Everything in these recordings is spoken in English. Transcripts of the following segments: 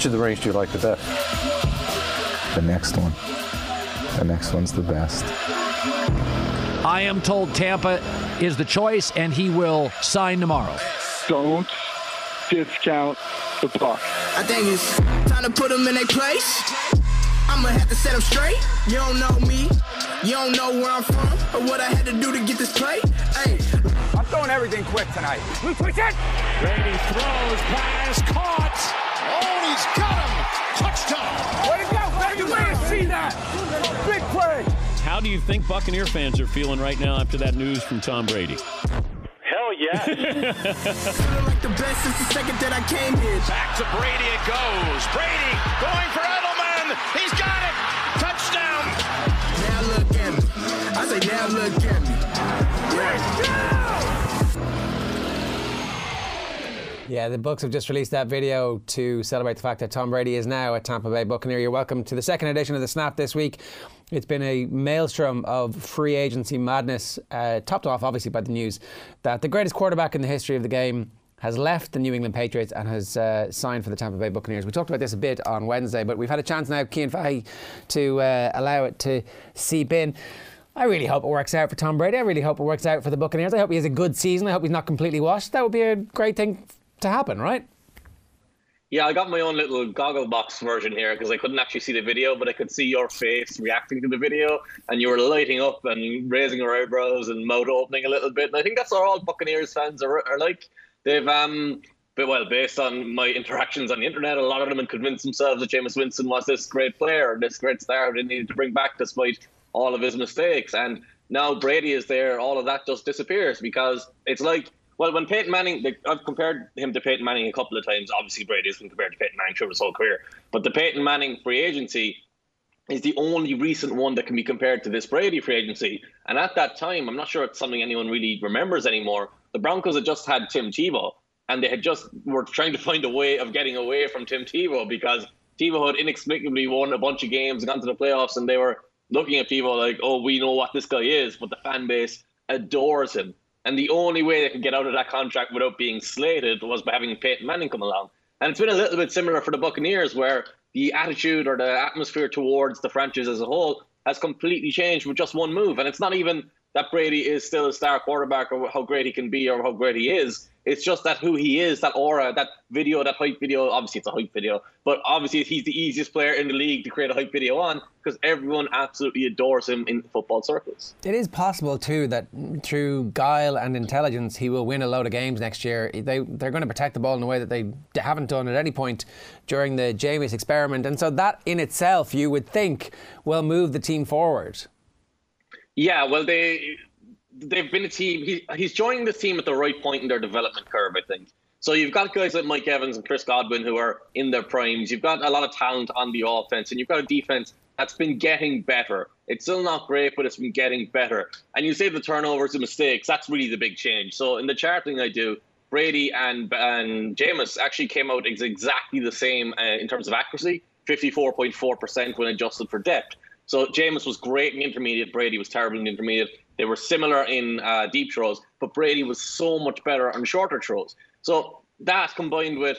Which of the range do you like the best? The next one. The next one's the best. I am told Tampa is the choice, and he will sign tomorrow. Don't discount the Bucs. I think it's time to put them in their place. I'ma have to set them straight. You don't know me. You don't know where I'm from or what I had to do to get this play. Hey, I'm throwing everything quick tonight. We switch it. Brady throws, pass, caught. Oh, he's got him. Touchdown. Way to go, baby. We didn't see that. Big play. How do you think Buccaneer fans are feeling right now after that news from Tom Brady? Hell yes. feeling like the best since the second that I came here. Back to Brady it goes. Brady going for Edelman. He's got it. Touchdown. Now look at me. I say now look at me. Yeah. Yeah, the Bucs have just released that video to celebrate the fact that Tom Brady is now a Tampa Bay Buccaneer. You're welcome to the second edition of the Snap this week. It's been a maelstrom of free agency madness, uh, topped off obviously by the news that the greatest quarterback in the history of the game has left the New England Patriots and has uh, signed for the Tampa Bay Buccaneers. We talked about this a bit on Wednesday, but we've had a chance now, Cian Fahey, to uh, allow it to seep in. I really hope it works out for Tom Brady. I really hope it works out for the Buccaneers. I hope he has a good season. I hope he's not completely washed. That would be a great thing to happen, right? Yeah, I got my own little goggle box version here because I couldn't actually see the video, but I could see your face reacting to the video, and you were lighting up and raising your eyebrows and mouth opening a little bit. And I think that's what all Buccaneers fans are, are like. They've um, but well, based on my interactions on the internet, a lot of them had convinced themselves that Jameis Winston was this great player, this great star they needed to bring back despite all of his mistakes. And now Brady is there, all of that just disappears because it's like well, when Peyton Manning, I've compared him to Peyton Manning a couple of times. Obviously, Brady has been compared to Peyton Manning through his whole career. But the Peyton Manning free agency is the only recent one that can be compared to this Brady free agency. And at that time, I'm not sure it's something anyone really remembers anymore. The Broncos had just had Tim Tebow, and they had just were trying to find a way of getting away from Tim Tebow because Tebow had inexplicably won a bunch of games, and gone to the playoffs, and they were looking at Tebow like, "Oh, we know what this guy is," but the fan base adores him. And the only way they could get out of that contract without being slated was by having Peyton Manning come along. And it's been a little bit similar for the Buccaneers, where the attitude or the atmosphere towards the franchise as a whole has completely changed with just one move. And it's not even that Brady is still a star quarterback or how great he can be or how great he is. It's just that who he is, that aura, that video, that hype video. Obviously, it's a hype video, but obviously, he's the easiest player in the league to create a hype video on because everyone absolutely adores him in football circles. It is possible too that through guile and intelligence, he will win a load of games next year. They they're going to protect the ball in a way that they haven't done at any point during the Jameis experiment, and so that in itself, you would think, will move the team forward. Yeah, well, they they've been a team. He, he's joining the team at the right point in their development curve, I think. So you've got guys like Mike Evans and Chris Godwin who are in their primes. You've got a lot of talent on the offense, and you've got a defense that's been getting better. It's still not great, but it's been getting better. And you say the turnovers and mistakes, that's really the big change. So in the charting I do, Brady and and Jameis actually came out exactly the same uh, in terms of accuracy, 54.4% when adjusted for depth. So Jameis was great in intermediate, Brady was terrible in intermediate. They were similar in uh, deep throws, but Brady was so much better on shorter throws. So that combined with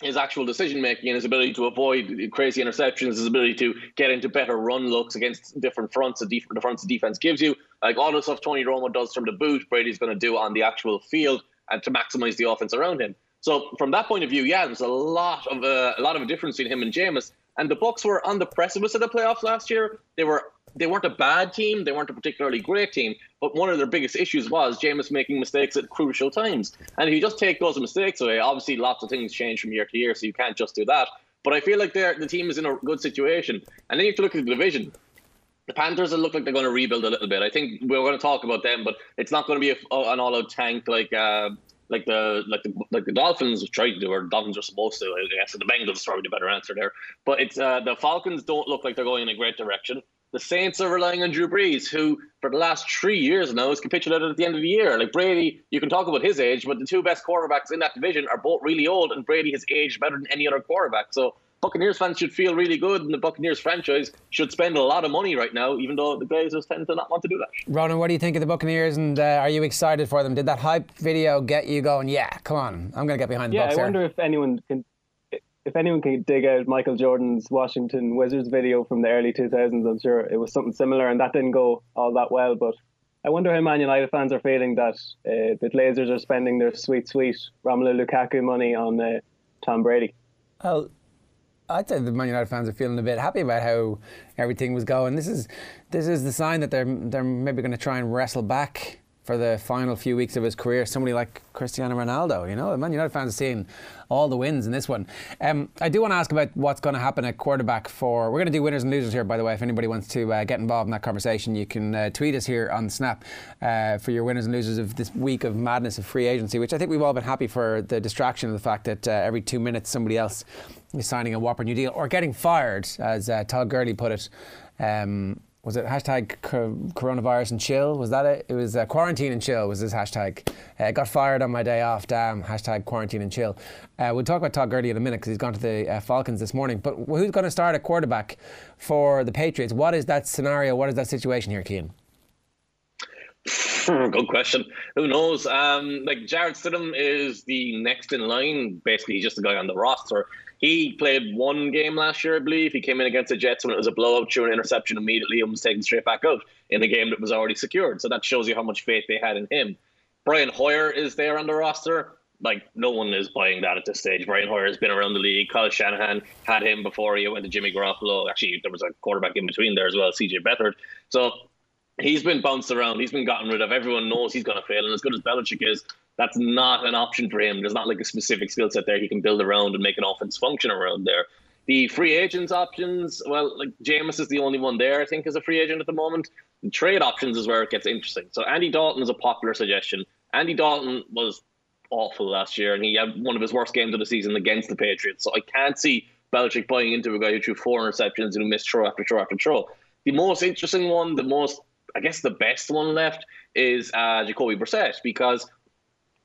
his actual decision making and his ability to avoid crazy interceptions, his ability to get into better run looks against different fronts def- the fronts the defense gives you, like all the stuff Tony Romo does from the boot, Brady's going to do on the actual field and to maximize the offense around him. So from that point of view, yeah, there's a lot of uh, a lot of a difference between him and Jameis. And the Bucs were on the precipice of the playoffs last year. They were they weren't a bad team, they weren't a particularly great team, but one of their biggest issues was Jameis making mistakes at crucial times. And if you just take those mistakes away, obviously lots of things change from year to year, so you can't just do that. But I feel like the team is in a good situation. And then you have to look at the division. The Panthers look like they're going to rebuild a little bit. I think we're going to talk about them, but it's not going to be a, an all-out tank like uh, like the like the like the Dolphins tried to do, or Dolphins are supposed to. I guess the Bengals probably the better answer there. But it's uh, the Falcons don't look like they're going in a great direction. The Saints are relying on Drew Brees, who for the last three years now has capitulated at the end of the year. Like Brady, you can talk about his age, but the two best quarterbacks in that division are both really old, and Brady has aged better than any other quarterback. So Buccaneers fans should feel really good, and the Buccaneers franchise should spend a lot of money right now, even though the Glazers tend to not want to do that. Ronan, what do you think of the Buccaneers, and uh, are you excited for them? Did that hype video get you going? Yeah, come on, I'm going to get behind the yeah, Bucs I wonder if anyone can if anyone can dig out Michael Jordan's Washington Wizards video from the early 2000s, I'm sure it was something similar, and that didn't go all that well. But I wonder how Man United fans are feeling that uh, the Glazers are spending their sweet, sweet Romelu Lukaku money on uh, Tom Brady. Well, I'd say the Man United fans are feeling a bit happy about how everything was going. This is this is the sign that they're they're maybe going to try and wrestle back for the final few weeks of his career, somebody like Cristiano Ronaldo. You know, the Man United fans are seeing all the wins in this one. Um, I do want to ask about what's going to happen at quarterback for. We're going to do winners and losers here, by the way. If anybody wants to uh, get involved in that conversation, you can uh, tweet us here on Snap uh, for your winners and losers of this week of madness of free agency, which I think we've all been happy for the distraction of the fact that uh, every two minutes somebody else signing a whopper new deal or getting fired, as uh, Todd Gurley put it. Um, was it hashtag coronavirus and chill? Was that it? It was uh, quarantine and chill was his hashtag. Uh, got fired on my day off. Damn. Hashtag quarantine and chill. Uh, we'll talk about Todd Gurley in a minute because he's gone to the uh, Falcons this morning. But who's going to start at quarterback for the Patriots? What is that scenario? What is that situation here, Cian? Good question. Who knows? Um, like Jarrett Stidham is the next in line. Basically, he's just a guy on the roster. He played one game last year, I believe. He came in against the Jets when it was a blowout, threw an interception immediately, and was taken straight back out in a game that was already secured. So that shows you how much faith they had in him. Brian Hoyer is there on the roster. Like no one is buying that at this stage. Brian Hoyer has been around the league. Kyle Shanahan had him before he went to Jimmy Garoppolo. Actually, there was a quarterback in between there as well, CJ Beathard. So he's been bounced around. He's been gotten rid of. Everyone knows he's going to fail. And as good as Belichick is, that's not an option for him. There's not like a specific skill set there he can build around and make an offense function around there. The free agents options, well, like Jameis is the only one there, I think, as a free agent at the moment. The trade options is where it gets interesting. So Andy Dalton is a popular suggestion. Andy Dalton was awful last year, and he had one of his worst games of the season against the Patriots. So I can't see Belichick buying into a guy who threw four interceptions and who missed throw after throw after throw. The most interesting one, the most, I guess, the best one left is uh, Jacoby Brissett because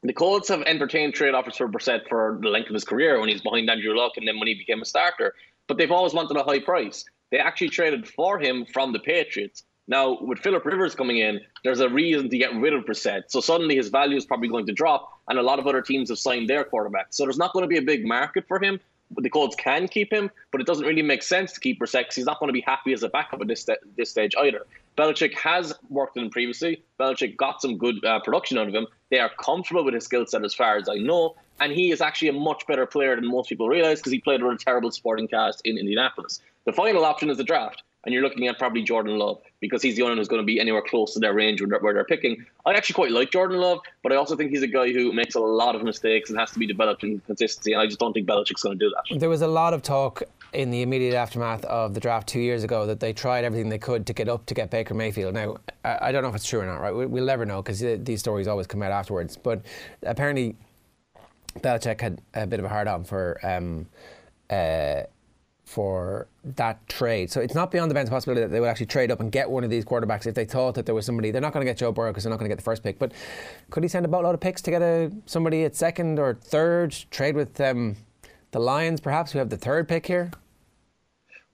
the Colts have entertained trade offers for Brissett for the length of his career when he's behind Andrew Luck and then when he became a starter. But they've always wanted a high price. They actually traded for him from the Patriots. Now, with Philip Rivers coming in, there's a reason to get rid of Brissett. So suddenly his value is probably going to drop, and a lot of other teams have signed their quarterback. So there's not going to be a big market for him. But the Colts can keep him, but it doesn't really make sense to keep Brissett because he's not going to be happy as a backup at this, st- this stage either. Belichick has worked with him previously. Belichick got some good uh, production out of him. They are comfortable with his skill set as far as I know. And he is actually a much better player than most people realize because he played with a terrible sporting cast in Indianapolis. The final option is the draft. And you're looking at probably Jordan Love because he's the only one who's going to be anywhere close to their range where they're, picking. I actually quite like Jordan Love, but I also think he's a guy who makes a lot of mistakes and has to be developed in consistency. And I just don't think Belichick's going to do that. There was a lot of talk in the immediate aftermath of the draft two years ago that they tried everything they could to get up to get Baker Mayfield. Now, I don't know if it's true or not, right? We'll never know because these stories always come out afterwards. But apparently, Belichick had a bit of a hard on for. Um, uh, for that trade. So it's not beyond the bounds of possibility that they would actually trade up and get one of these quarterbacks if they thought that there was somebody. They're not going to get Joe Burrow because they're not going to get the first pick. But could he send a boatload of picks to get a somebody at second or third? Trade with um, the Lions, perhaps, who have the third pick here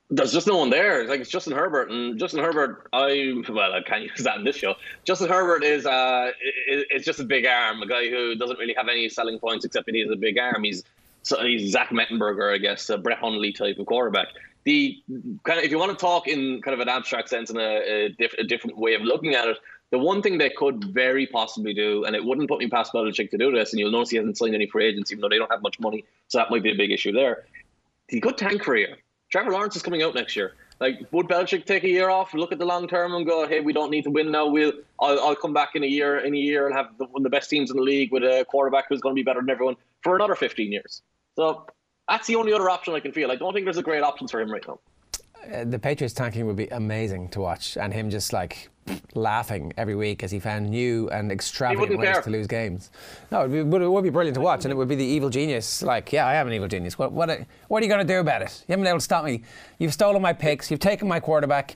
there's just no one there. It's Like it's Justin Herbert, and Justin Herbert, I well, I can't use that in this show. Justin Herbert is uh, just a big arm, a guy who doesn't really have any selling points except that he has a big arm. He's so he's Zach Mettenberger, I guess, a Brett Hundley type of quarterback. The kind of if you want to talk in kind of an abstract sense and a, a, diff, a different way of looking at it, the one thing they could very possibly do, and it wouldn't put me past Belichick to do this, and you'll notice he hasn't signed any free agents, even though they don't have much money, so that might be a big issue there. He could tank year Trevor Lawrence is coming out next year. Like, would Belichick take a year off, look at the long term, and go, "Hey, we don't need to win now. We'll, I'll, I'll come back in a year, in a year, and have the, one of the best teams in the league with a quarterback who's going to be better than everyone for another 15 years." So that's the only other option I can feel. I don't think there's a great option for him right now. Uh, the Patriots tanking would be amazing to watch, and him just like laughing every week as he found new and extravagant ways care. to lose games. No, it would, it would, be brilliant to watch, and it would be the evil genius. Like, yeah, I am an evil genius. What, what, what are you going to do about it? You haven't been able to stop me. You've stolen my picks. You've taken my quarterback.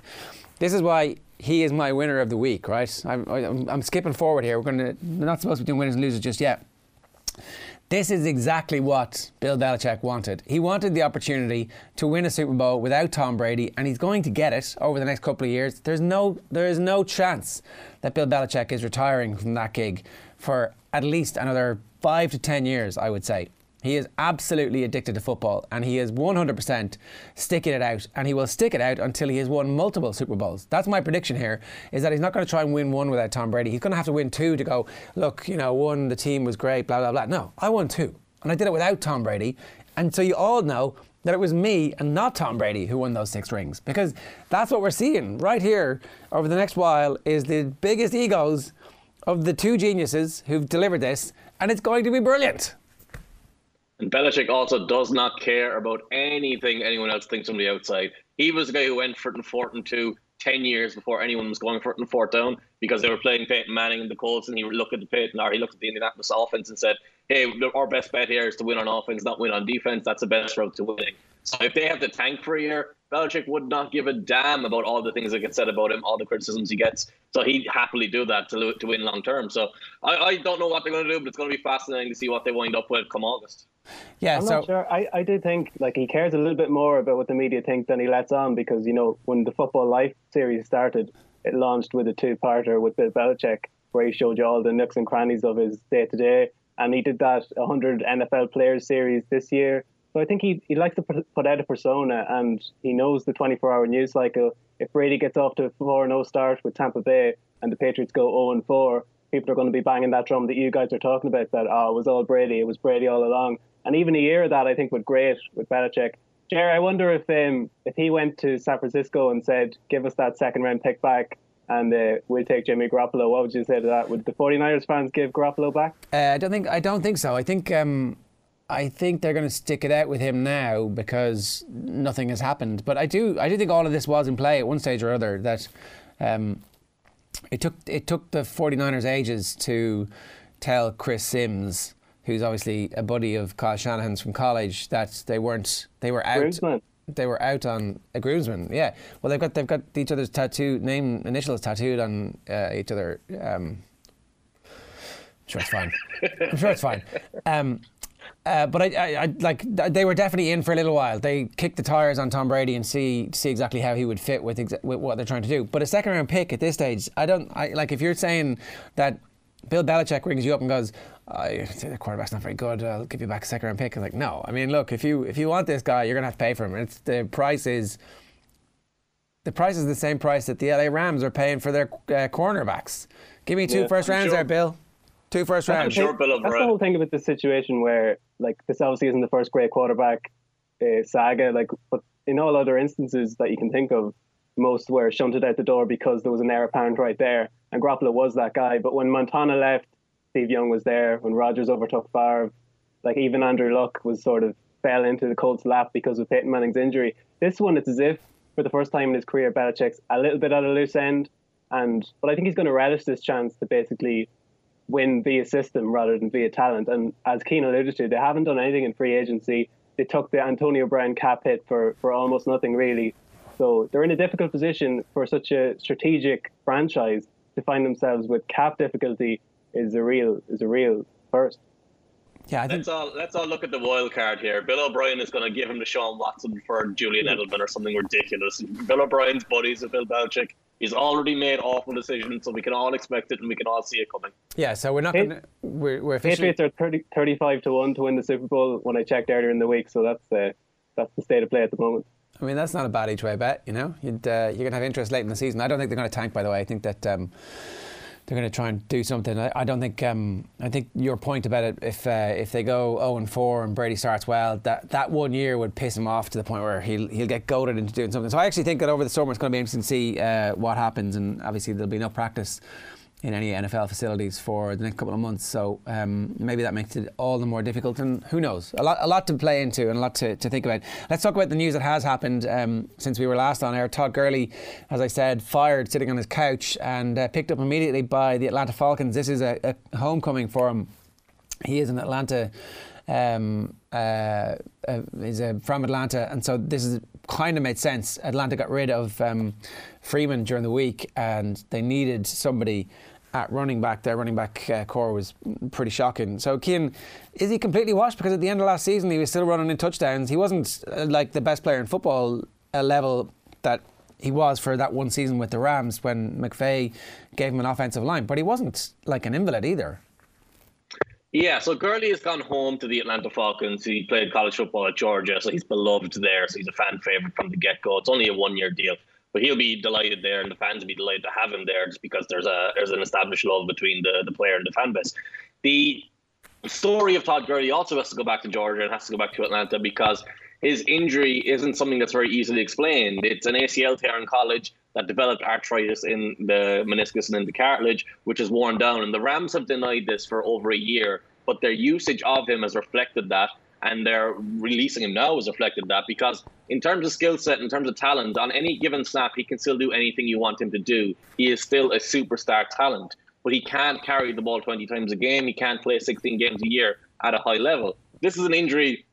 This is why he is my winner of the week, right? I'm, I'm, I'm skipping forward here. We're going to not supposed to be doing winners and losers just yet. This is exactly what Bill Belichick wanted. He wanted the opportunity to win a Super Bowl without Tom Brady, and he's going to get it over the next couple of years. There's no, there is no chance that Bill Belichick is retiring from that gig for at least another five to ten years, I would say. He is absolutely addicted to football and he is 100% sticking it out and he will stick it out until he has won multiple Super Bowls. That's my prediction here is that he's not going to try and win one without Tom Brady. He's going to have to win two to go, look, you know, one, the team was great, blah, blah, blah. No, I won two. And I did it without Tom Brady. And so you all know that it was me and not Tom Brady who won those six rings because that's what we're seeing right here over the next while is the biggest egos of the two geniuses who've delivered this and it's going to be brilliant. And Belichick also does not care about anything anyone else thinks from the outside. He was the guy who went for it and fourth and two 10 years before anyone was going for it and fourth down because they were playing Peyton Manning and the Colts and he looked at the Peyton or he looked at the Indianapolis offense and said, hey, our best bet here is to win on offense, not win on defense. That's the best route to winning. So if they have the tank for a year, Belichick would not give a damn about all the things that get said about him, all the criticisms he gets. So he'd happily do that to, to win long term. So I, I don't know what they're going to do, but it's going to be fascinating to see what they wind up with come August. Yeah, I'm so not sure. I, I do think like he cares a little bit more about what the media think than he lets on because you know when the Football Life series started, it launched with a two-parter with Bill Belichick where he showed you all the nooks and crannies of his day to day, and he did that 100 NFL players series this year. So I think he he likes to put, put out a persona, and he knows the 24-hour news cycle. If Brady gets off to a 4-0 start with Tampa Bay and the Patriots go 0-4, people are going to be banging that drum that you guys are talking about. That oh, it was all Brady, it was Brady all along. And even a year of that, I think, would great with Belichick. Jerry, I wonder if um, if he went to San Francisco and said, "Give us that second round pick back." And uh, we'll take Jimmy Garoppolo. What would you say to that? Would the 49ers fans give Garoppolo back? Uh, I don't think. I don't think so. I think. Um, I think they're going to stick it out with him now because nothing has happened. But I do. I do think all of this was in play at one stage or other. That um, it took. It took the 49ers ages to tell Chris Simms, who's obviously a buddy of Kyle Shanahan's from college, that they weren't. They were out. Groomsman. They were out on a groomsman. Yeah. Well, they've got they've got each other's tattoo name initials tattooed on uh, each other. Um, I'm sure it's fine. I'm sure it's fine. Um, uh, but I, I, I, like they were definitely in for a little while. They kicked the tires on Tom Brady and see see exactly how he would fit with, exa- with what they're trying to do. But a second round pick at this stage, I don't I, like. If you're saying that Bill Belichick rings you up and goes, I the quarterback's not very good. I'll give you back a second round pick. I'm like, no. I mean, look, if you if you want this guy, you're gonna have to pay for him. And it's the price is the price is the same price that the LA Rams are paying for their uh, cornerbacks. Give me two Yeah, first rounds sure. there, Bill. Two first I'm sure Bill That's the whole thing about this situation where, like, this obviously isn't the first great quarterback uh, saga. Like, but in all other instances that you can think of, most were shunted out the door because there was an heir apparent right there, and Garoppolo was that guy. But when Montana left, Steve Young was there. When Rodgers overtook Favre, like even Andrew Luck was sort of fell into the Colts' lap because of Peyton Manning's injury. This one, it's as if for the first time in his career, Belichick's a little bit at a loose end, and but I think he's going to relish this chance to basically win via system rather than via talent. And as Cian alluded to, they haven't done anything in free agency. They took the Antonio Brown cap hit for, for almost nothing, really. So they're in a difficult position for such a strategic franchise to find themselves with cap difficulty is a real is a real first. Yeah, I think Let's all let's all look at the wild card here. Bill O'Brien is going to give him to Deshaun Watson for Julian Edelman or something ridiculous. Bill O'Brien's buddies with Bill Belichick. He's already made awful decisions, so we can all expect it and we can all see it coming. yeah. So we're not going to. We're, we're officially. Patriots are 30, 35 to one to win the Super Bowl when I checked earlier in the week. So that's uh, that's the state of play at the moment. I mean, that's not a bad each way bet. You know, You'd, uh, you're going to have interest late in the season. I don't think they're going to tank. By the way, I think that um, they're going to try and do something. I, I don't think. Um, I think your point about it, if uh, if they go 0 and 4 and Brady starts well, that that one year would piss him off to the point where he'll he'll get goaded into doing something. So I actually think that over the summer it's going to be interesting to see uh, what happens, and obviously there'll be no practice in any NFL facilities for the next couple of months. So um, maybe that makes it all the more difficult. And who knows? A lot, a lot to play into and a lot to, to think about. Let's talk about the news that has happened um, since we were last on air. Todd Gurley, as I said, fired sitting on his couch and uh, picked up immediately by the Atlanta Falcons. This is a, a homecoming for him. He is an Atlanta. Um, uh, uh, is uh, from Atlanta, and so this is kind of made sense. Atlanta got rid of um, Freeman during the week, and they needed somebody at running back. Their running back uh, core was pretty shocking. So, Cian, is he completely washed? Because at the end of last season, he was still running in touchdowns. He wasn't uh, like the best player in football uh, level that he was for that one season with the Rams when McVay gave him an offensive line, but he wasn't like an invalid either. Yeah, so Gurley has gone home to the Atlanta Falcons. He played college football at Georgia, so he's beloved there. So he's a fan favorite from the get go. It's only a one year deal, but he'll be delighted there, and the fans will be delighted to have him there, just because there's a there's an established love between the the player and the fan base. The story of Todd Gurley also has to go back to Georgia and has to go back to Atlanta because his injury isn't something that's very easily explained. It's an ACL tear in college that developed arthritis in the meniscus and in the cartilage, which is worn down. And the Rams have denied this for over a year, but their usage of him has reflected that. And their releasing him now is reflected that because, in terms of skill set, in terms of talent, on any given snap, he can still do anything you want him to do. He is still a superstar talent, but he can't carry the ball 20 times a game. He can't play 16 games a year at a high level. This is an injury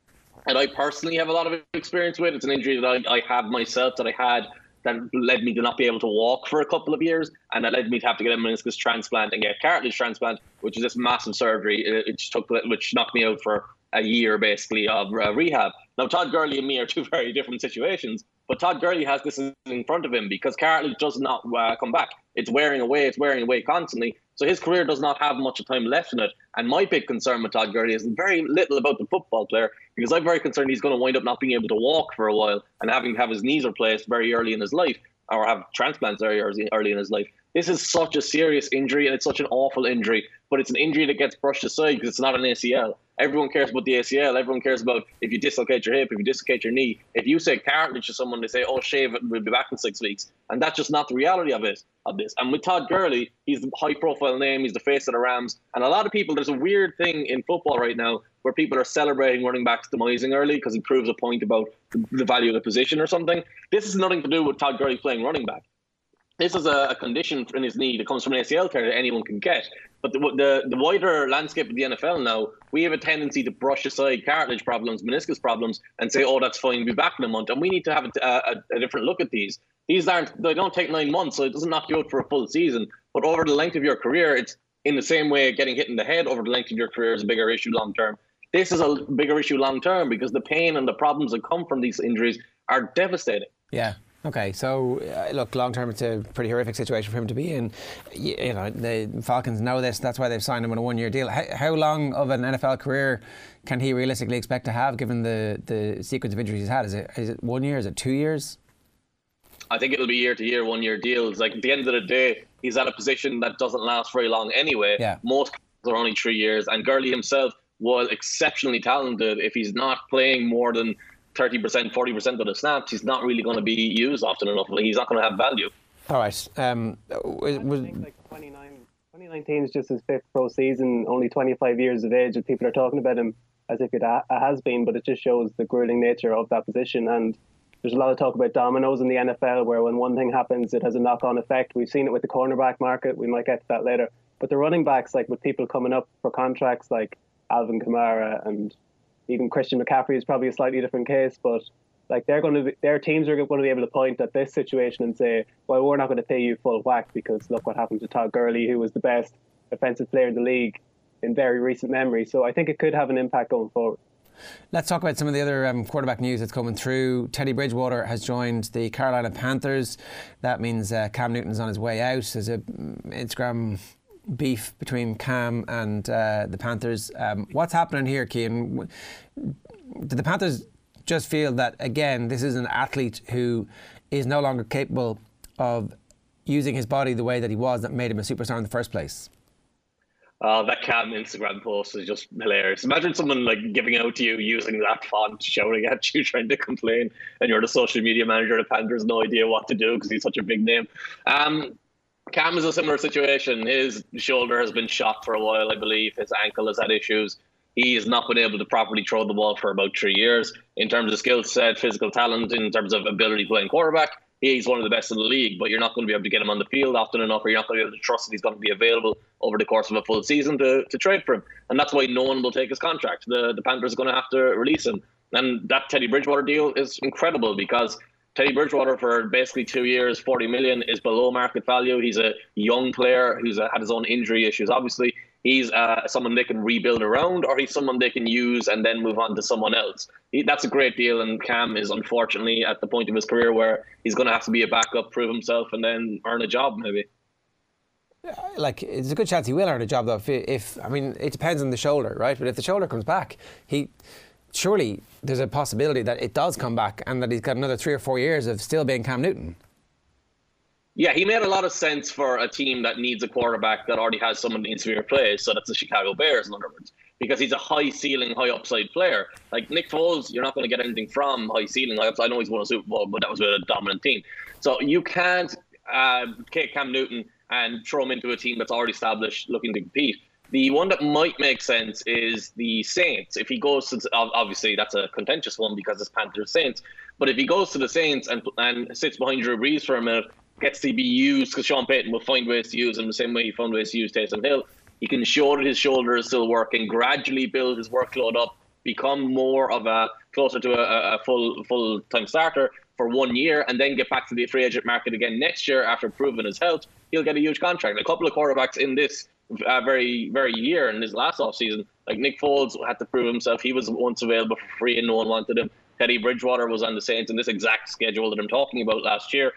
that I personally have a lot of experience with. It's an injury that I, I have myself that I had that led me to not be able to walk for a couple of years, and that led me to have to get a meniscus transplant and get cartilage transplant, which is this massive surgery. It, took, which knocked me out for a year basically of uh, rehab. Now Todd Gurley and me are two very different situations, but Todd Gurley has this in front of him because cartilage does not uh, come back. It's wearing away. It's wearing away constantly. So his career does not have much time left in it. And my big concern with Todd Gurley is very little about the football player because I'm very concerned he's going to wind up not being able to walk for a while and having to have his knees replaced very early in his life or have transplants very early in his life. This is such a serious injury and it's such an awful injury, but it's an injury that gets brushed aside because it's not an ACL. Everyone cares about the ACL. Everyone cares about if you dislocate your hip, if you dislocate your knee. If you say cartilage to someone, they say, "Oh, shave it. We'll be back in six weeks," and that's just not the reality of it. Of this, and with Todd Gurley, he's the high-profile name. He's the face of the Rams, and a lot of people. There's a weird thing in football right now where people are celebrating running backs demising early because it proves a point about the value of the position or something. This has nothing to do with Todd Gurley playing running back this is a, condition in his knee that comes from an ACL tear that anyone can get. But the, the, the wider landscape of the NFL now, we have a tendency to brush aside cartilage problems, meniscus problems, and say, "Oh, that's fine, we'll be back in a month." And we need to have a, a, a different look at these. These aren't they don't take nine months, so it doesn't knock you out for a full season. But over the length of your career, it's in the same way getting hit in the head over the length of your career is a bigger issue long term. This is a bigger issue long term because the pain and the problems that come from these injuries are devastating. Yeah, Okay, so uh, look, long term, it's a pretty horrific situation for him to be in. You, you, know, the Falcons know this. That's why they've signed him on a one-year deal. How, how, long of an NFL career can he realistically expect to have, given the, the sequence of injuries he's had? Is it is it one year? Is it two years? I think it'll be year to year, one-year deals. Like at the end of the day, he's at a position that doesn't last very long anyway. Yeah. Most are only three years, and Gurley himself was exceptionally talented. If he's not playing more than 30%, 40% of the snaps, he's not really going to be used often enough. He's not going to have value. All right. Um, was, was... Like 2019 is just his fifth pro season, only 25 years of age, and people are talking about him as if it has been, but it just shows the grueling nature of that position. And there's a lot of talk about dominoes in the NFL, where when one thing happens, it has a knock on effect. We've seen it with the cornerback market. We might get to that later. But the running backs, like with people coming up for contracts like Alvin Kamara and even Christian McCaffrey is probably a slightly different case, but like they're going to be, their teams are going to be able to point at this situation and say, well, we're not going to pay you full whack because look what happened to Todd Gurley, who was the best offensive player in the league in very recent memory. So I think it could have an impact going forward. Let's talk about some of the other um, quarterback news that's coming through. Teddy Bridgewater has joined the Carolina Panthers. That means uh, Cam Newton's on his way out. There's a mm, Instagram beef between Cam and uh, the Panthers. Um, what's happening here, Cian? Do the Panthers just feel that, again, this is an athlete who is no longer capable of using his body the way that he was that made him a superstar in the first place? Uh, that Cam Instagram post is just hilarious. Imagine someone like giving out to you using that font, shouting at you, trying to complain, and you're the social media manager the Panthers, no idea what to do because he's such a big name. Um, Cam is a similar situation. His shoulder has been shot for a while, I believe. His ankle has had issues. He has not been able to properly throw the ball for about three years. In terms of skill set, physical talent, in terms of ability playing quarterback, he's one of the best in the league, but you're not going to be able to get him on the field often enough, or you're not going to be able to trust that he's going to be available over the course of a full season to, to trade for him. And that's why no one will take his contract. The, the Panthers are going to have to release him. And that Teddy Bridgewater deal is incredible because Teddy Bridgewater for basically two years, 40 million is below market value. He's a young player who's uh, had his own injury issues. Obviously, he's uh, someone they can rebuild around, or he's someone they can use and then move on to someone else. He, that's a great deal. And Cam is unfortunately at the point of his career where he's going to have to be a backup, prove himself, and then earn a job maybe. like it's a good chance he will earn a job though. If, if I mean, it depends on the shoulder, right? But if the shoulder comes back, he surely there's a possibility that it does come back and that he's got another three or four years of still being Cam Newton. Yeah, he made a lot of sense for a team that needs a quarterback that already has someone to be replaced. So that's the Chicago Bears, in other words, because he's a high ceiling, high upside player. Like Nick Foles, you're not going to get anything from high ceiling. I know he's won a Super Bowl, but that was with a dominant team. So you can't uh, take Cam Newton and throw him into a team that's already established, looking to compete. The one that might make sense is the Saints. If he goes to, obviously that's a contentious one because it's Panthers Saints. But if he goes to the Saints and and sits behind Drew Brees for a minute, gets to be used because Sean Payton will find ways to use him the same way he found ways to use Taysom Hill. He can show that his shoulder is still working, gradually build his workload up, become more of a closer to a, a full full time starter for one year, and then get back to the free agent market again next year after proving his health. He'll get a huge contract. A couple of quarterbacks in this uh, very very year in his last offseason, like Nick Foles had to prove himself. He was once available for free and no one wanted him. Teddy Bridgewater was on the Saints in this exact schedule that I'm talking about last year.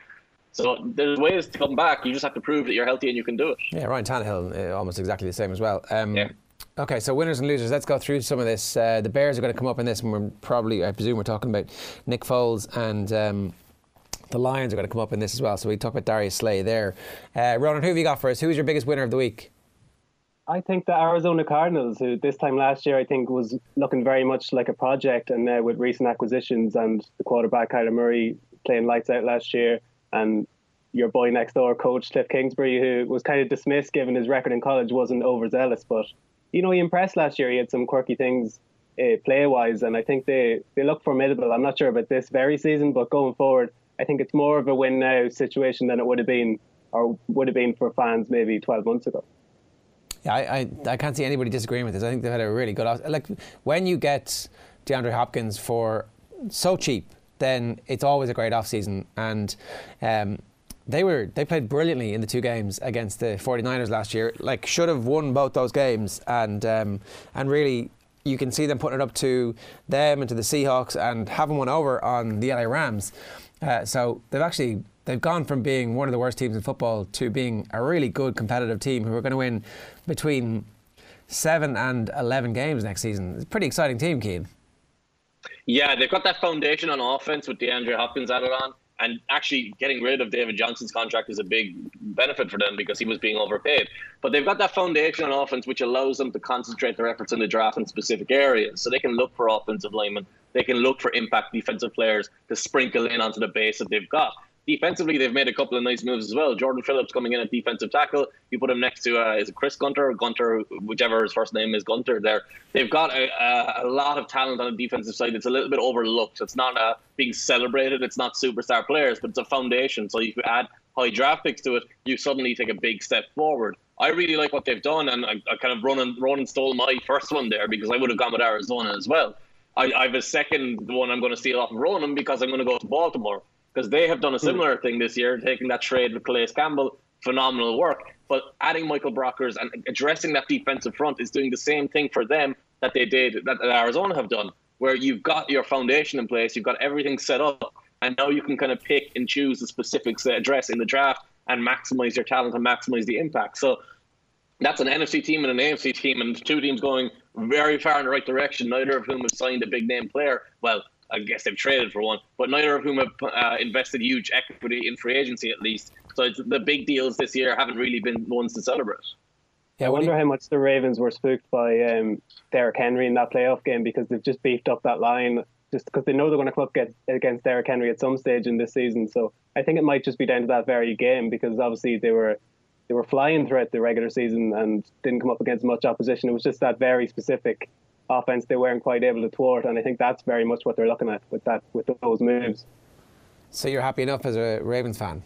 So there's ways to come back. You just have to prove that you're healthy and you can do it. Yeah, Ryan Tannehill, uh, almost exactly the same as well. Um, yeah. Okay, so winners and losers. Let's go through some of this. Uh, the Bears are going to come up in this, and we're probably, I presume, we're talking about Nick Foles and. Um, the Lions are going to come up in this as well. So we talk about Darius Slay there. Uh, Ronan, who have you got for us? Who is your biggest winner of the week? I think the Arizona Cardinals, who this time last year I think was looking very much like a project, and now with recent acquisitions and the quarterback Kyler Murray playing lights out last year, and your boy next door, coach Cliff Kingsbury, who was kind of dismissed given his record in college, wasn't overzealous, but you know he impressed last year. He had some quirky things uh, play wise, and I think they they look formidable. I'm not sure about this very season, but going forward, I think it's more of a win now situation than it would have been or would have been for fans maybe 12 months ago. Yeah, I, I, I can't see anybody disagreeing with this. I think they've had a really good like when you get DeAndre Hopkins for so cheap, then it's always a great off season and. Um, they were they played brilliantly in the two games against the 49ers last year. Like should have won both those games and um, and really you can see them putting it up to them and to the Seahawks and having one over on the LA Rams. Uh, so they've actually they've gone from being one of the worst teams in football to being a really good competitive team who are going to win between seven and eleven games next season. It's a pretty exciting team, Cian. Yeah, they've got that foundation on offense with DeAndre Hopkins added on. And actually, getting rid of David Johnson's contract is a big benefit for them because he was being overpaid. But they've got that foundation on offense, which allows them to concentrate their efforts in the draft in specific areas. So they can look for offensive linemen, they can look for impact defensive players to sprinkle in onto the base that they've got. Defensively, they've made a couple of nice moves as well. Jordan Phillips coming in at defensive tackle. You put him next to uh, is Chris Gunter, Gunter, whichever his first name is, Gunter. There, they've got a, a, a lot of talent on the defensive side. It's a little bit overlooked. It's not uh, being celebrated. It's not superstar players, but it's a foundation. So if you add high draft picks to it, you suddenly take a big step forward. I really like what they've done, and I, I kind of Ronan and stole my first one there because I would have gone with Arizona as well. I, I have a second one I'm going to steal off of Ronan because I'm going to go to Baltimore because they have done a hmm. similar thing this year, taking that trade with Calais Campbell. Phenomenal work. But adding Michael Brockers and addressing that defensive front is doing the same thing for them that they did, that, that Arizona have done, where you've got your foundation in place, you've got everything set up, and now you can kind of pick and choose the specifics to address in the draft and maximize your talent and maximize the impact. So that's an NFC team and an AFC team, and two teams going very far in the right direction, neither of whom have signed a big name player. Well, I guess they've traded for one, but neither of whom have uh, invested huge equity in free agency at least. So the big deals this year haven't really been ones to celebrate. Yeah, I wonder how much the Ravens were spooked by um, Derrick Henry in that playoff game because they've just beefed up that line just because they know they're going to come up against Derrick Henry at some stage in this season. So I think it might just be down to that very game because obviously they were they were flying throughout the regular season and didn't come up against much opposition. It was just that very specific offense they weren't quite able to thwart, and I think that's very much what they're looking at with that with those moves. So you're happy enough as a Ravens fan?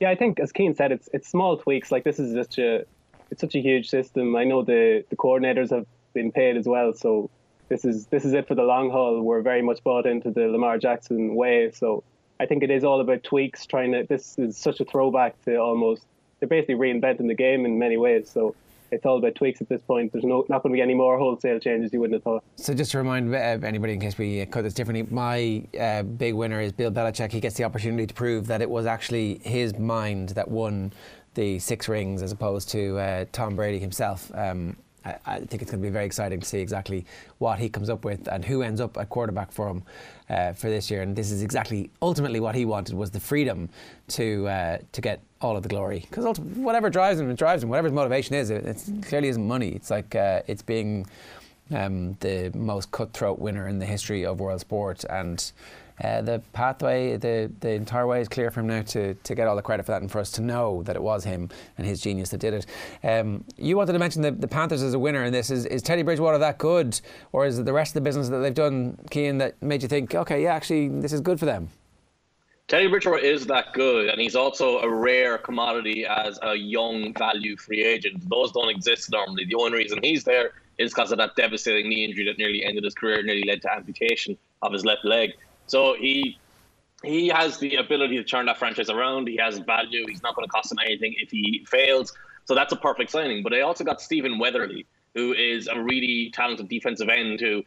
Yeah, I think as Cian said, it's it's small tweaks. Like this is such a it's such a huge system. I know the the coordinators have been paid as well, so this is this is it for the long haul. We're very much bought into the Lamar Jackson way, so I think it is all about tweaks. Trying to this is such a throwback to almost they're basically reinventing the game in many ways. So it's all about tweaks at this point. There's no not going to be any more wholesale changes you wouldn't have thought. So just to remind uh, anybody in case we cut this differently, my uh, big winner is Bill Belichick. He gets the opportunity to prove that it was actually his mind that won the six rings as opposed to uh, Tom Brady himself. Um, I, think it's going to be very exciting to see exactly what he comes up with and who ends up at quarterback for him uh, for this year. And this is exactly ultimately what he wanted was the freedom to uh, to get all of the glory because whatever drives him, it drives him. Whatever his motivation is, it, clearly isn't money. It's like uh, it's being um, the most cutthroat winner in the history of world sport and uh, the pathway, the, the entire way is clear for him now to, to get all the credit for that and for us to know that it was him and his genius that did it. Um, you wanted to mention the, the Panthers as a winner in this. Is, is Teddy Bridgewater that good, or is it the rest of the business that they've done, Cian, that made you think, okay, yeah, actually, this is good for them? Teddy Bridgewater is that good, and he's also a rare commodity as a young value free agent. Those don't exist normally. The only reason he's there is because of that devastating knee injury that nearly ended his career, nearly led to amputation of his left leg. So he he has the ability to turn that franchise around. He has value. He's not going to cost him anything if he fails. So that's a perfect signing. But they also got Stephen Weatherly, who is a really talented defensive end who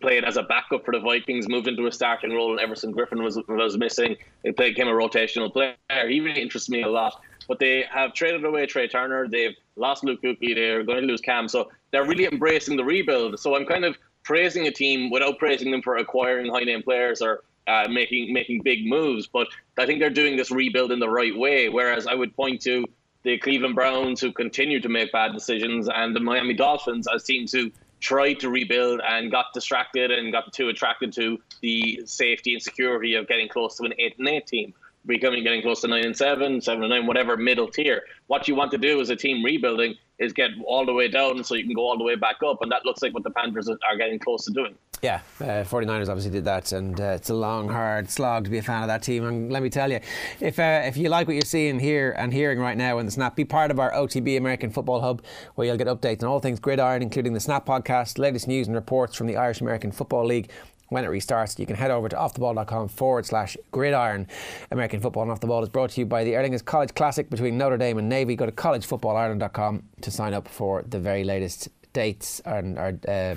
played as a backup for the Vikings, moved into a starting role, and Everson Griffen was was missing. They played became a rotational player. He really interests me a lot. But they have traded away Trai Turner. They've lost Luke Kuechly. They're going to lose Cam. So they're really embracing the rebuild. So I'm kind of praising a team without praising them for acquiring high name players or uh, making making big moves. But I think they're doing this rebuild in the right way. Whereas I would point to the Cleveland Browns who continue to make bad decisions and the Miami Dolphins as teams who tried to rebuild and got distracted and got too attracted to the safety and security of getting close to an eight and eight team becoming getting close to nine and seven, seven and nine, whatever middle tier. What you want to do as a team rebuilding is get all the way down so you can go all the way back up, and that looks like what the Panthers are getting close to doing. Yeah, uh, 49ers obviously did that, and uh, it's a long, hard slog to be a fan of that team. And let me tell you, if uh, if you like what you're seeing here and hearing right now in the Snap, be part of our OTB American Football Hub, where you'll get updates on all things gridiron, including the Snap podcast, latest news and reports from the Irish American Football League, when it restarts. You can head over to offtheball.com forward slash gridiron. American football and off the ball is brought to you by the Aer Lingus College Classic between Notre Dame and Navy. Go to collegefootballireland.com to sign up for the very latest dates and our uh,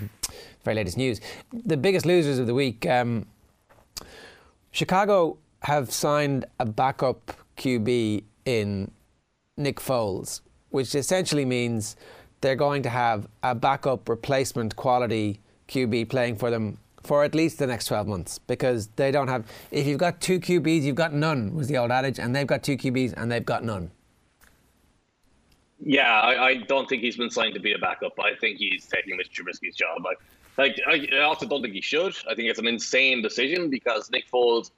very latest news. The biggest losers of the week. Um, Chicago have signed a backup QB in Nick Foles, which essentially means they're going to have a backup replacement quality QB playing for them for at least the next 12 months because they don't have. If you've got two QBs, you've got none, was the old adage, and they've got two QBs and they've got none. Yeah, I, I don't think he's been signed to be a backup. I think he's taking Mr. Trubisky's job. I, like, I also don't think he should. I think it's an insane decision because Nick Foles.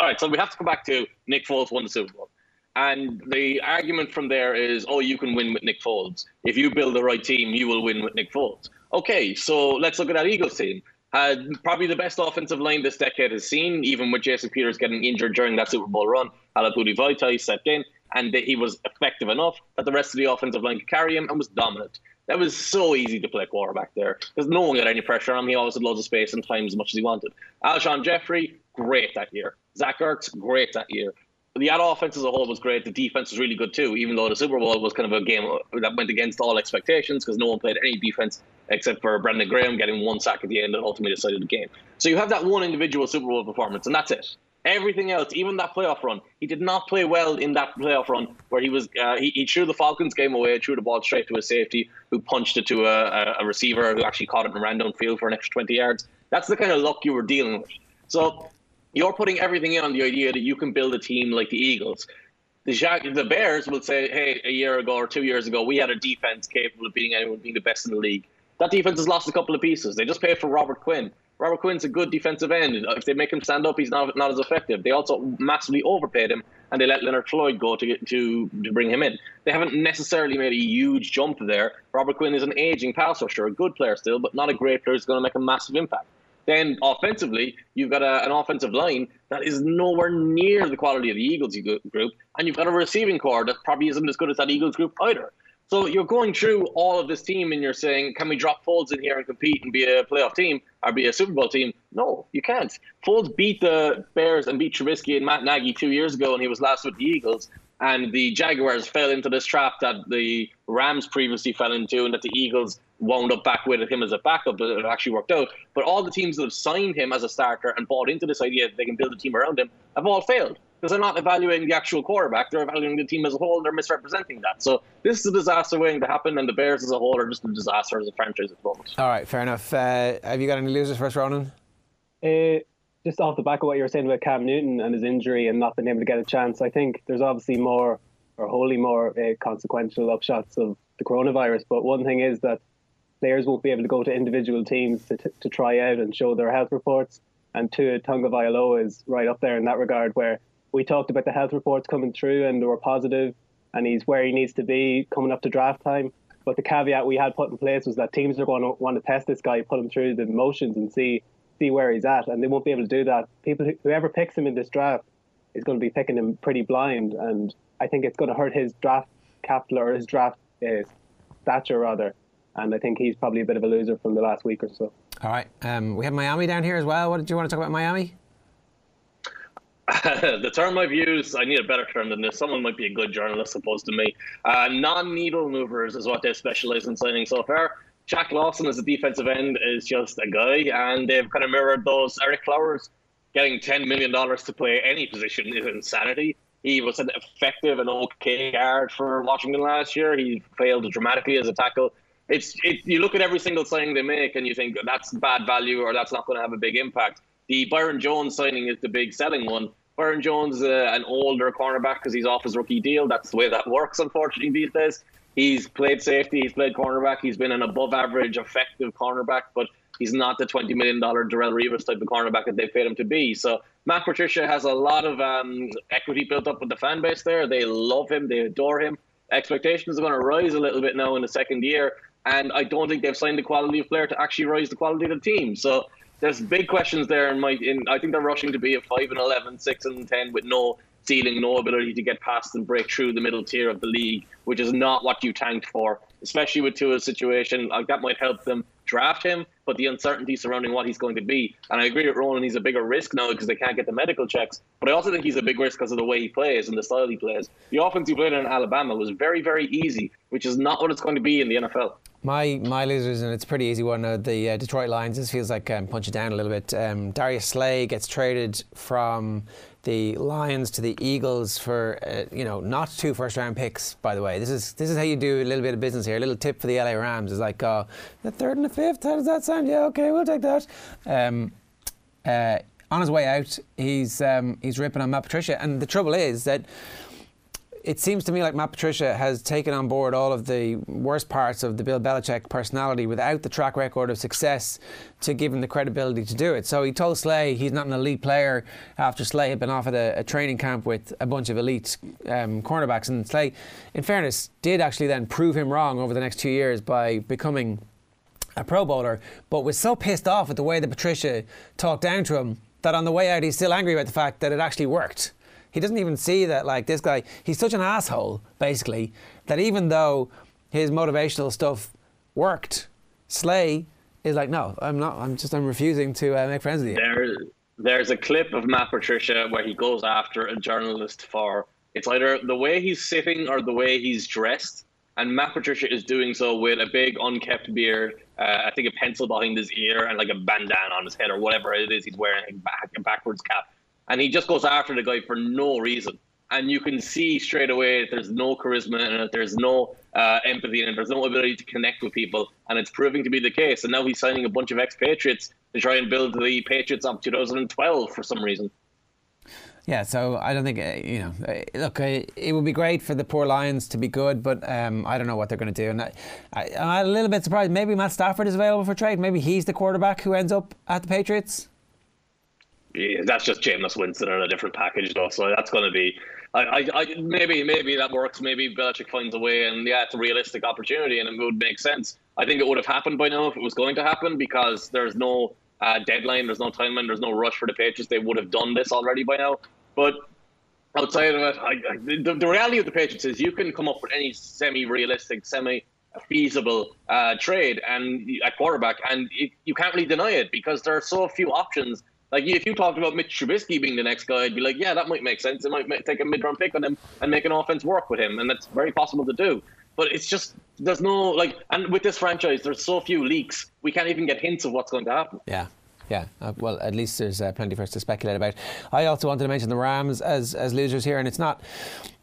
All right, so we have to come back to Nick Foles won the Super Bowl. And the argument from there is, oh, you can win with Nick Foles. If you build the right team, you will win with Nick Foles. Okay, so let's look at that Eagles team. Uh, probably the best offensive line this decade has seen, even with Jason Peters getting injured during that Super Bowl run. Halapoulivaati Vaitai stepped in, and he was effective enough that the rest of the offensive line could carry him and was dominant. That was so easy to play quarterback there because no one got any pressure on him. He always had loads of space and time as much as he wanted. Alshon Jeffery, great that year. Zach Ertz, great that year the offense as a whole was great. The defense was really good too, even though the Super Bowl was kind of a game that went against all expectations because no one played any defense except for Brandon Graham getting one sack at the end and ultimately decided the game. So you have that one individual Super Bowl performance, and that's it. Everything else, even that playoff run, he did not play well in that playoff run where he was uh, he, he threw the Falcons game away, threw the ball straight to a safety who punched it to a, a receiver who actually caught it and ran downfield for an extra 20 yards. That's the kind of luck you were dealing with. So you're putting everything in on the idea that you can build a team like the Eagles. The, the Bears will say, hey, a year ago or two years ago, we had a defense capable of beating anyone, being the best in the league. That defense has lost a couple of pieces. They just paid for Robert Quinn. Robert Quinn's a good defensive end. If they make him stand up, he's not not as effective. They also massively overpaid him, and they let Leonard Floyd go to to to bring him in. They haven't necessarily made a huge jump there. Robert Quinn is an aging pass rusher, a good player still, but not a great player who's going to make a massive impact. Then offensively, you've got a, an offensive line that is nowhere near the quality of the Eagles group, and you've got a receiving core that probably isn't as good as that Eagles group either. So you're going through all of this team and you're saying, can we drop Foles in here and compete and be a playoff team or be a Super Bowl team? No, you can't. Foles beat the Bears and beat Trubisky and Matt Nagy two years ago, and he was last with the Eagles. And the Jaguars fell into this trap that the Rams previously fell into, and that the Eagles wound up back with him as a backup, but it actually worked out. But all the teams that have signed him as a starter and bought into this idea that they can build a team around him have all failed because they're not evaluating the actual quarterback. They're evaluating the team as a whole. And they're misrepresenting that. So this is a disaster waiting to happen, and the Bears as a whole are just a disaster as a franchise at the moment. All right, fair enough. Uh, have you got any losers first, Ronan? Uh, just off the back of what you were saying about Cam Newton and his injury and not being able to get a chance, I think there's obviously more or wholly more uh, consequential upshots of the coronavirus. But one thing is that players won't be able to go to individual teams to, to try out and show their health reports. And Tua Tagovailoa is right up there in that regard, where we talked about the health reports coming through and they were positive, and he's where he needs to be coming up to draft time. But the caveat we had put in place was that teams are going to want to test this guy, put him through the motions, and see see where he's at, and they won't be able to do that. People, whoever picks him in this draft, is going to be picking him pretty blind, and I think it's going to hurt his draft capital or his draft uh, stature rather. And I think he's probably a bit of a loser from the last week or so. All right, um, we have Miami down here as well. What did you want to talk about Miami? the term I've used, I need a better term than this. Someone might be a good journalist opposed to me. Uh, non-needle movers is what they specialize in signing so far. Shaq Lawson as a defensive end is just a guy, and they've kind of mirrored those. Ereck Flowers getting $10 million to play any position is insanity. He was an effective and okay guard for Washington last year. He failed dramatically as a tackle. It's it, you look at every single signing they make and you think that's bad value or that's not going to have a big impact. The Byron Jones signing is the big selling one. Byron Jones, uh, an older cornerback because he's off his rookie deal. That's the way that works, unfortunately, these days. He's played safety, he's played cornerback, he's been an above average, effective cornerback, but he's not the $20 million Darrelle Revis type of cornerback that they paid him to be. So Matt Patricia has a lot of um, equity built up with the fan base there. They love him, they adore him. Expectations are going to rise a little bit now in the second year, and I don't think they've signed the quality of player to actually rise the quality of the team. So there's big questions there in my in I think they're rushing to be a 5 and 11, 6 and 10 with no ceiling, no ability to get past and break through the middle tier of the league, which is not what you tanked for, especially with Tua's situation. Like that might help them draft him, but the uncertainty surrounding what he's going to be. And I agree with Ronan, he's a bigger risk now because they can't get the medical checks. But I also think he's a big risk because of the way he plays and the style he plays. The offense he played in Alabama was very, very easy, which is not what it's going to be in the NFL. My my losers, and it's a pretty easy one. Uh, the uh, Detroit Lions. This feels like um, punch down a little bit. Um, Darius Slay gets traded from the Lions to the Eagles for uh, you know not two first round picks. By the way, this is this is how you do a little bit of business here. A little tip for the LA Rams is like uh, the third and the fifth. How does that sound? Yeah, okay, we'll take that. Um, uh, on his way out, he's um, he's ripping on Matt Patricia, and the trouble is that it seems to me like Matt Patricia has taken on board all of the worst parts of the Bill Belichick personality without the track record of success to give him the credibility to do it. So he told Slay he's not an elite player after Slay had been off at a, a training camp with a bunch of elite um, cornerbacks. And Slay, in fairness, did actually then prove him wrong over the next two years by becoming a Pro Bowler, but was so pissed off at the way that Patricia talked down to him that on the way out he's still angry about the fact that it actually worked. He doesn't even see that, like, this guy, he's such an asshole, basically, that even though his motivational stuff worked, Slay is like, no, I'm not, I'm just, I'm refusing to uh, make friends with you. There, there's a clip of Matt Patricia where he goes after a journalist for it's either the way he's sitting or the way he's dressed. And Matt Patricia is doing so with a big unkept beard, uh, I think a pencil behind his ear, and like a bandana on his head or whatever it is he's wearing, back, a backwards cap and he just goes after the guy for no reason. And you can see straight away that there's no charisma and there's no uh, empathy and there's no ability to connect with people. And it's proving to be the case. And now he's signing a bunch of expatriates to try and build the Patriots of 2012 for some reason. Yeah, so I don't think uh, you know. Uh, look, uh, it would be great for the poor Lions to be good, but um, I don't know what they're going to do. And I, I'm a little bit surprised. Maybe Matt Stafford is available for trade. Maybe he's the quarterback who ends up at the Patriots that's just Jameis Winston in a different package, though. So that's going to be, I, I, I, maybe, maybe that works. Maybe Belichick finds a way, and yeah, it's a realistic opportunity, and it would make sense. I think it would have happened by now if it was going to happen because there's no uh, deadline, there's no timeline, there's no rush for the Patriots. They would have done this already by now. But outside of it, I, I, the, the reality of the Patriots is you can come up with any semi-realistic, semi feasible uh, trade and at quarterback, and it, you can't really deny it because there are so few options like if you talked about Mitch Trubisky being the next guy, I'd be like, yeah, that might make sense. It might take a mid-round pick on him and make an offense work with him, and that's very possible to do. But it's just there's no like, and with this franchise, there's so few leaks. We can't even get hints of what's going to happen. Yeah. Yeah, uh, well, at least there's uh, plenty for us to speculate about. I also wanted to mention the Rams as as losers here, and it's not.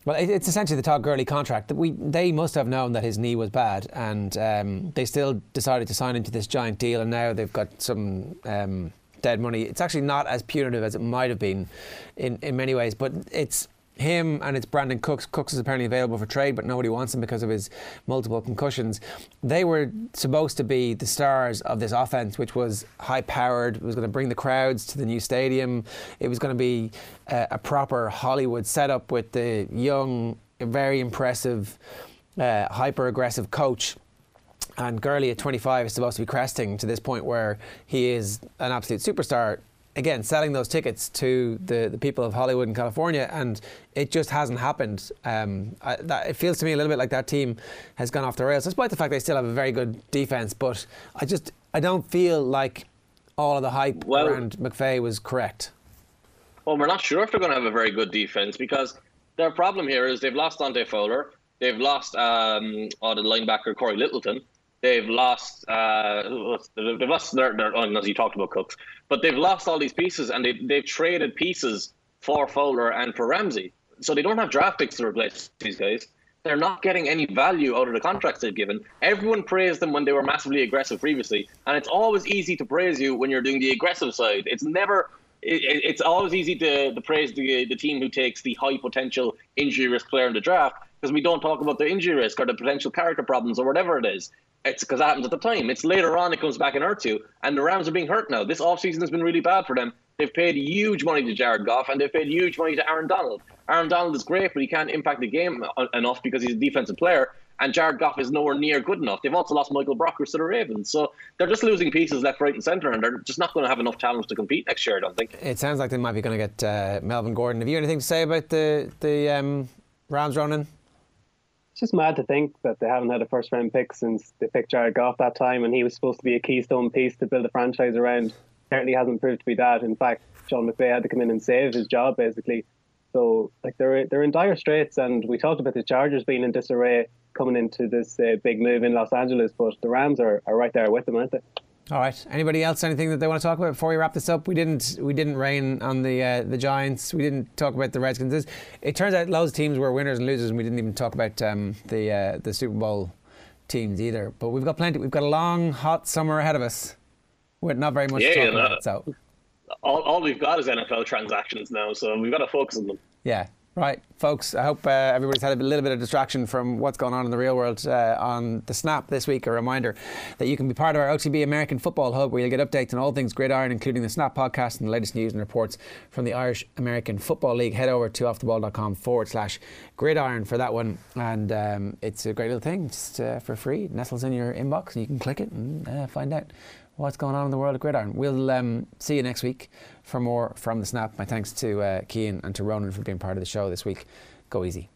Well, it, it's essentially the Todd Gurley contract. That we they must have known that his knee was bad, and um, they still decided to sign into this giant deal, and now they've got some. Um, dead money. It's actually not as punitive as it might have been in, in many ways, but it's him and it's Brandin Cooks. Cooks is apparently available for trade, but nobody wants him because of his multiple concussions. They were supposed to be the stars of this offense, which was high powered, was going to bring the crowds to the new stadium. It was going to be a, a proper Hollywood setup with the young, very impressive, uh, hyper aggressive coach. And Gurley at 25 is supposed to be cresting to this point where he is an absolute superstar again selling those tickets to the, the people of Hollywood and California, and it just hasn't happened. Um, I, that, it feels to me a little bit like that team has gone off the rails, despite the fact they still have a very good defense. But I just I don't feel like all of the hype well, around McVay was correct. Well, we're not sure if they're going to have a very good defense because their problem here is they've lost Dante Fowler, they've lost um, oh, the linebacker Cory Littleton. They've lost. Uh, they've lost. Their, their, oh, as you talked about Cooks, but they've lost all these pieces, and they they've traded pieces for Fowler and for Ramsey. So they don't have draft picks to replace these guys. They're not getting any value out of the contracts they've given. Everyone praised them when they were massively aggressive previously, and it's always easy to praise you when you're doing the aggressive side. It's never. It, it's always easy to, to praise the the team who takes the high potential injury risk player in the draft because we don't talk about the injury risk or the potential character problems or whatever it is it's because it happens at the time. It's later on it comes back and hurts you. And the Rams are being hurt now. This offseason has been really bad for them. They've paid huge money to Jared Goff and they've paid huge money to Aaron Donald. Aaron Donald is great, but he can't impact the game enough because he's a defensive player. And Jared Goff is nowhere near good enough. They've also lost Michael Brockers to the Ravens. So they're just losing pieces left, right, and centre, and they're just not going to have enough talent to compete next year, I don't think. It sounds like they might be going to get uh, Melvin Gordon. Have you anything to say about the, the um, Rams, Ronan? Just mad to think that they haven't had a first round pick since they picked Jared Goff that time, and he was supposed to be a keystone piece to build a franchise around. Apparently, hasn't proved to be that. In fact, Sean McVay had to come in and save his job basically. So, like they're they're in dire straits, and we talked about the Chargers being in disarray coming into this uh, big move in Los Angeles, but the Rams are, are right there with them, aren't they? All right. Anybody else? Anything that they want to talk about before we wrap this up? We didn't. We didn't rain on the uh, the Giants. We didn't talk about the Redskins. It turns out loads of teams were winners and losers, and we didn't even talk about um, the uh, the Super Bowl teams either. But we've got plenty. We've got a long, hot summer ahead of us We're not very much yeah, to talk about. So all, all we've got is NFL transactions now, so we've got to focus on them. Yeah, Right, folks, I hope uh, everybody's had a little bit of distraction from what's going on in the real world uh, on the Snap this week. A reminder that you can be part of our OTB American Football Hub, where you'll get updates on all things gridiron, including the Snap podcast and the latest news and reports from the Irish American Football League. Head over to offtheball.com forward slash gridiron for that one. And um, it's a great little thing, just uh, for free. It nestles in your inbox, and you can click it and uh, find out what's going on in the world of gridiron. We'll um, see you next week for more from the snap. My thanks to uh, Cian and to Ronan for being part of the show this week. Go easy.